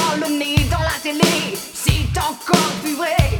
Follow me dans la télé, c'est encore plus vrai.